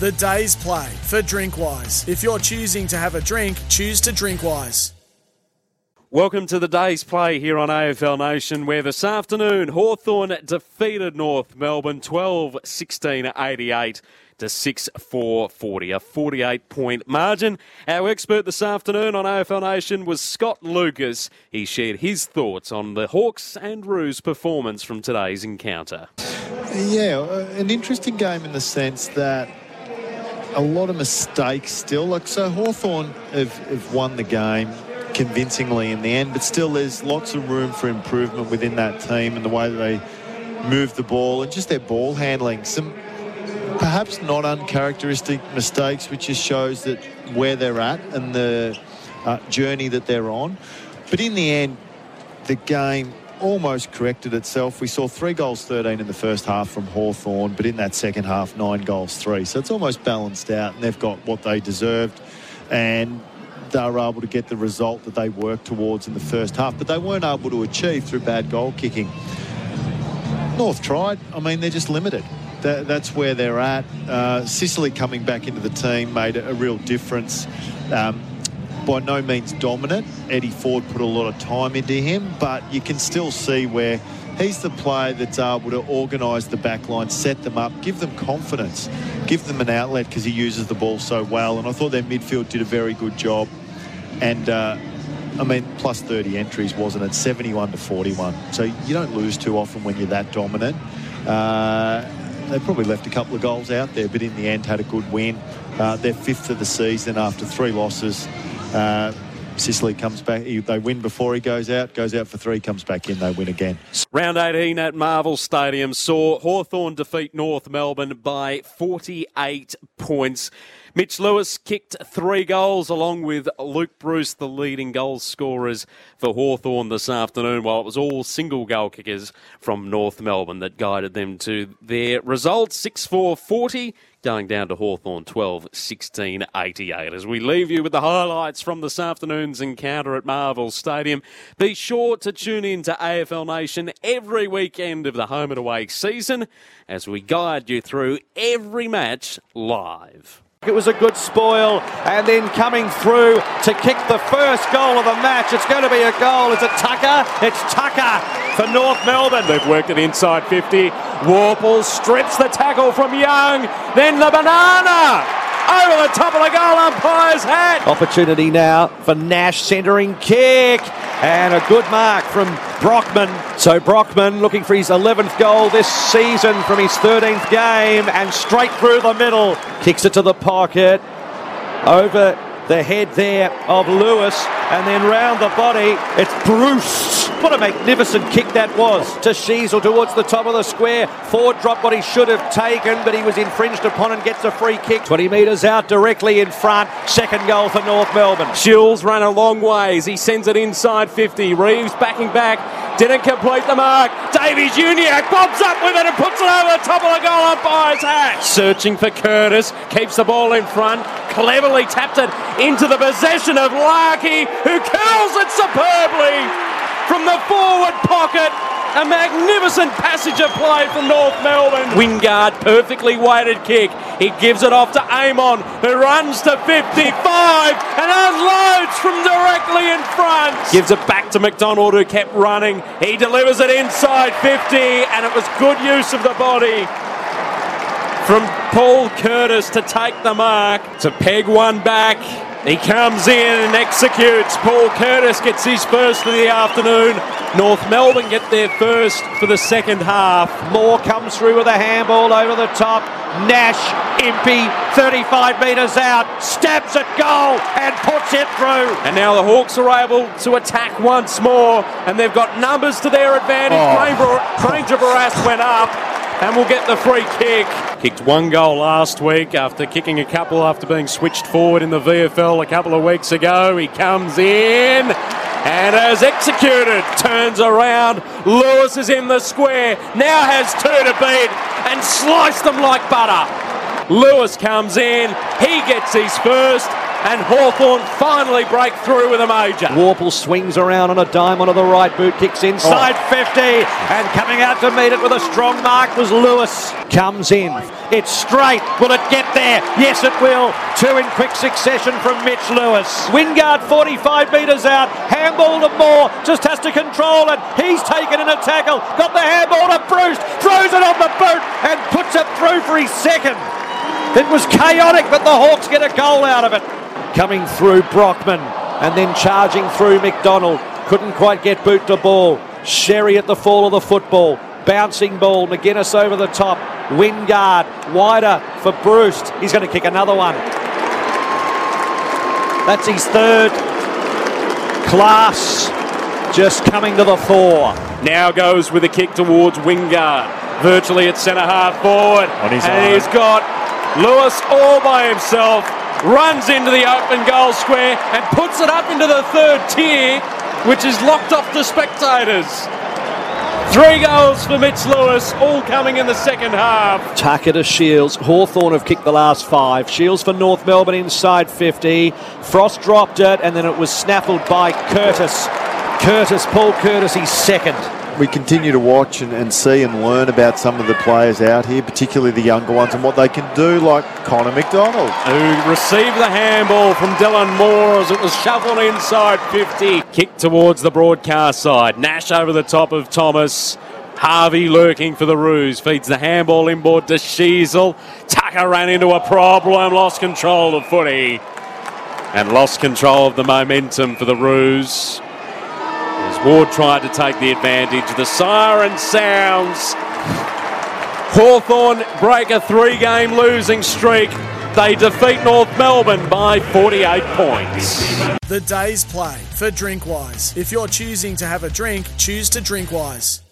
The day's play for Drinkwise. If you're choosing to have a drink, choose to Drinkwise. Welcome to the day's play here on AFL Nation, where this afternoon Hawthorn defeated North Melbourne 12 16 88 to 6 4 40, a 48 point margin. Our expert this afternoon on AFL Nation was Scott Lucas. He shared his thoughts on the Hawks and Roos performance from today's encounter. Yeah, an interesting game in the sense that a lot of mistakes still. Like so, Hawthorn have, have won the game convincingly in the end, but still there's lots of room for improvement within that team and the way that they move the ball and just their ball handling. Some perhaps not uncharacteristic mistakes, which just shows that where they're at and the uh, journey that they're on. But in the end, the game almost corrected itself. We saw three goals 13 in the first half from Hawthorn, but in that second half, nine goals three. So it's almost balanced out, and they've got what they deserved. And they were able to get the result that they worked towards in the first half, but they weren't able to achieve through bad goal kicking. North tried. I mean, they're just limited. That, that's where they're at. Uh, Sicily coming back into the team made a, a real difference. Um, by no means dominant. Eddie Ford put a lot of time into him, but you can still see where he's the player that's able to organise the back line, set them up, give them confidence, give them an outlet because he uses the ball so well. And I thought their midfield did a very good job. And uh, I mean, plus 30 entries, wasn't it? 71 to 41. So you don't lose too often when you're that dominant. Uh, they probably left a couple of goals out there, but in the end had a good win. Uh, they're fifth of the season after three losses. Uh, Sicily comes back. They win before he goes out, goes out for three, comes back in, they win again. Round 18 at Marvel Stadium saw Hawthorn defeat North Melbourne by 48 points. Mitch Lewis kicked three goals along with Luke Breust, the leading goal scorers for Hawthorn this afternoon, while it was all single goal kickers from North Melbourne that guided them to their result 6 4 40 going down to Hawthorn 12 16 88. As we leave you with the highlights from this afternoon's encounter at Marvel Stadium, be sure to tune in to AFL Nation every weekend of the home and away season as we guide you through every match live. It was a good spoil, and then coming through to kick the first goal of the match. It's going to be a goal. Is it Tucker? It's Tucker for North Melbourne. They've worked it inside 50. Worpell strips the tackle from Young. Then the banana over the top of the goal umpire's hat. Opportunity now for Nash centering kick. And a good mark from Brockman. So Brockman looking for his 11th goal this season from his 13th game and straight through the middle. Kicks it to the pocket. Over the head there of Lewis and then round the body it's Breust. What a magnificent kick that was to Sheezel towards the top of the square. Ford dropped what he should have taken, but he was infringed upon and gets a free kick. 20 metres out directly in front. Second goal for North Melbourne. Shields ran a long ways. He sends it inside 50. Reeves backing back. Didn't complete the mark. Davies Uniacke bobs up with it and puts it over the top of the goal umpire's hat. Searching for Curtis. Keeps the ball in front. Cleverly tapped it into the possession of Larkey, who curls it superbly from the forward pocket. A magnificent passage of play from North Melbourne. Wingard, perfectly weighted kick. He gives it off to Amon, who runs to 55 and unloads from directly in front. Gives it back to MacDonald, who kept running. He delivers it inside 50, and it was good use of the body from Paul Curtis to take the mark, to peg one back. He comes in and executes. Paul Curtis gets his first of the afternoon. North Melbourne get their first for the second half. Moore comes through with a handball over the top. Nash, Impey, 35 metres out, stabs at goal and puts it through. And now the Hawks are able to attack once more, and they've got numbers to their advantage. Oh. Grainger-Barras went up and will get the free kick. Kicked one goal last week after kicking a couple after being switched forward in the VFL a couple of weeks ago. He comes in and as executed. Turns around. Lewis is in the square. Now has two to beat and sliced them like butter. Lewis comes in. He gets his first. And Hawthorn finally break through with a major. Worpell swings around on a dime onto the right boot, kicks inside oh. 50, and coming out to meet it with a strong mark was Lewis. Comes in. It's straight. Will it get there? Yes, it will. Two in quick succession from Mitch Lewis. Wingard 45 metres out. Handball to Moore. Just has to control it. He's taken in a tackle. Got the handball to Breust. Throws it on the boot and puts it through for his second. It was chaotic, but the Hawks get a goal out of it. Coming through Brockman and then charging through MacDonald. Couldn't quite get boot to ball. Sherry at the fall of the football. Bouncing ball. McGuinness over the top. Wingard wider for Breust. He's going to kick another one. That's his third. Class just coming to the fore. Now goes with a kick towards Wingard. Virtually at centre half forward. and he's got Lewis all by himself. Runs into the open goal square and puts it up into the third tier, which is locked off to spectators. Three goals for Mitch Lewis, all coming in the second half. Tucker to Shields. Hawthorn have kicked the last five. Shields for North Melbourne inside 50. Frost dropped it, and then it was snaffled by Curtis. Curtis, Paul Curtis, he's second we continue to watch and, and, see and learn about some of the players out here, particularly the younger ones, and what they can do, like Connor MacDonald. Who received the handball from Dylan Moore as it was shuffled inside 50. Kick towards the broadcast side. Nash over the top of Thomas. Harvey lurking for the Roos. Feeds the handball inboard to Sheezel. Tucker ran into a problem, lost control of footy. And lost control of the momentum for the Roos. Ward tried to take the advantage. The siren sounds. Hawthorn break a three game losing streak. They defeat North Melbourne by 48 points. The day's play for Drinkwise. If you're choosing to have a drink, choose to Drinkwise.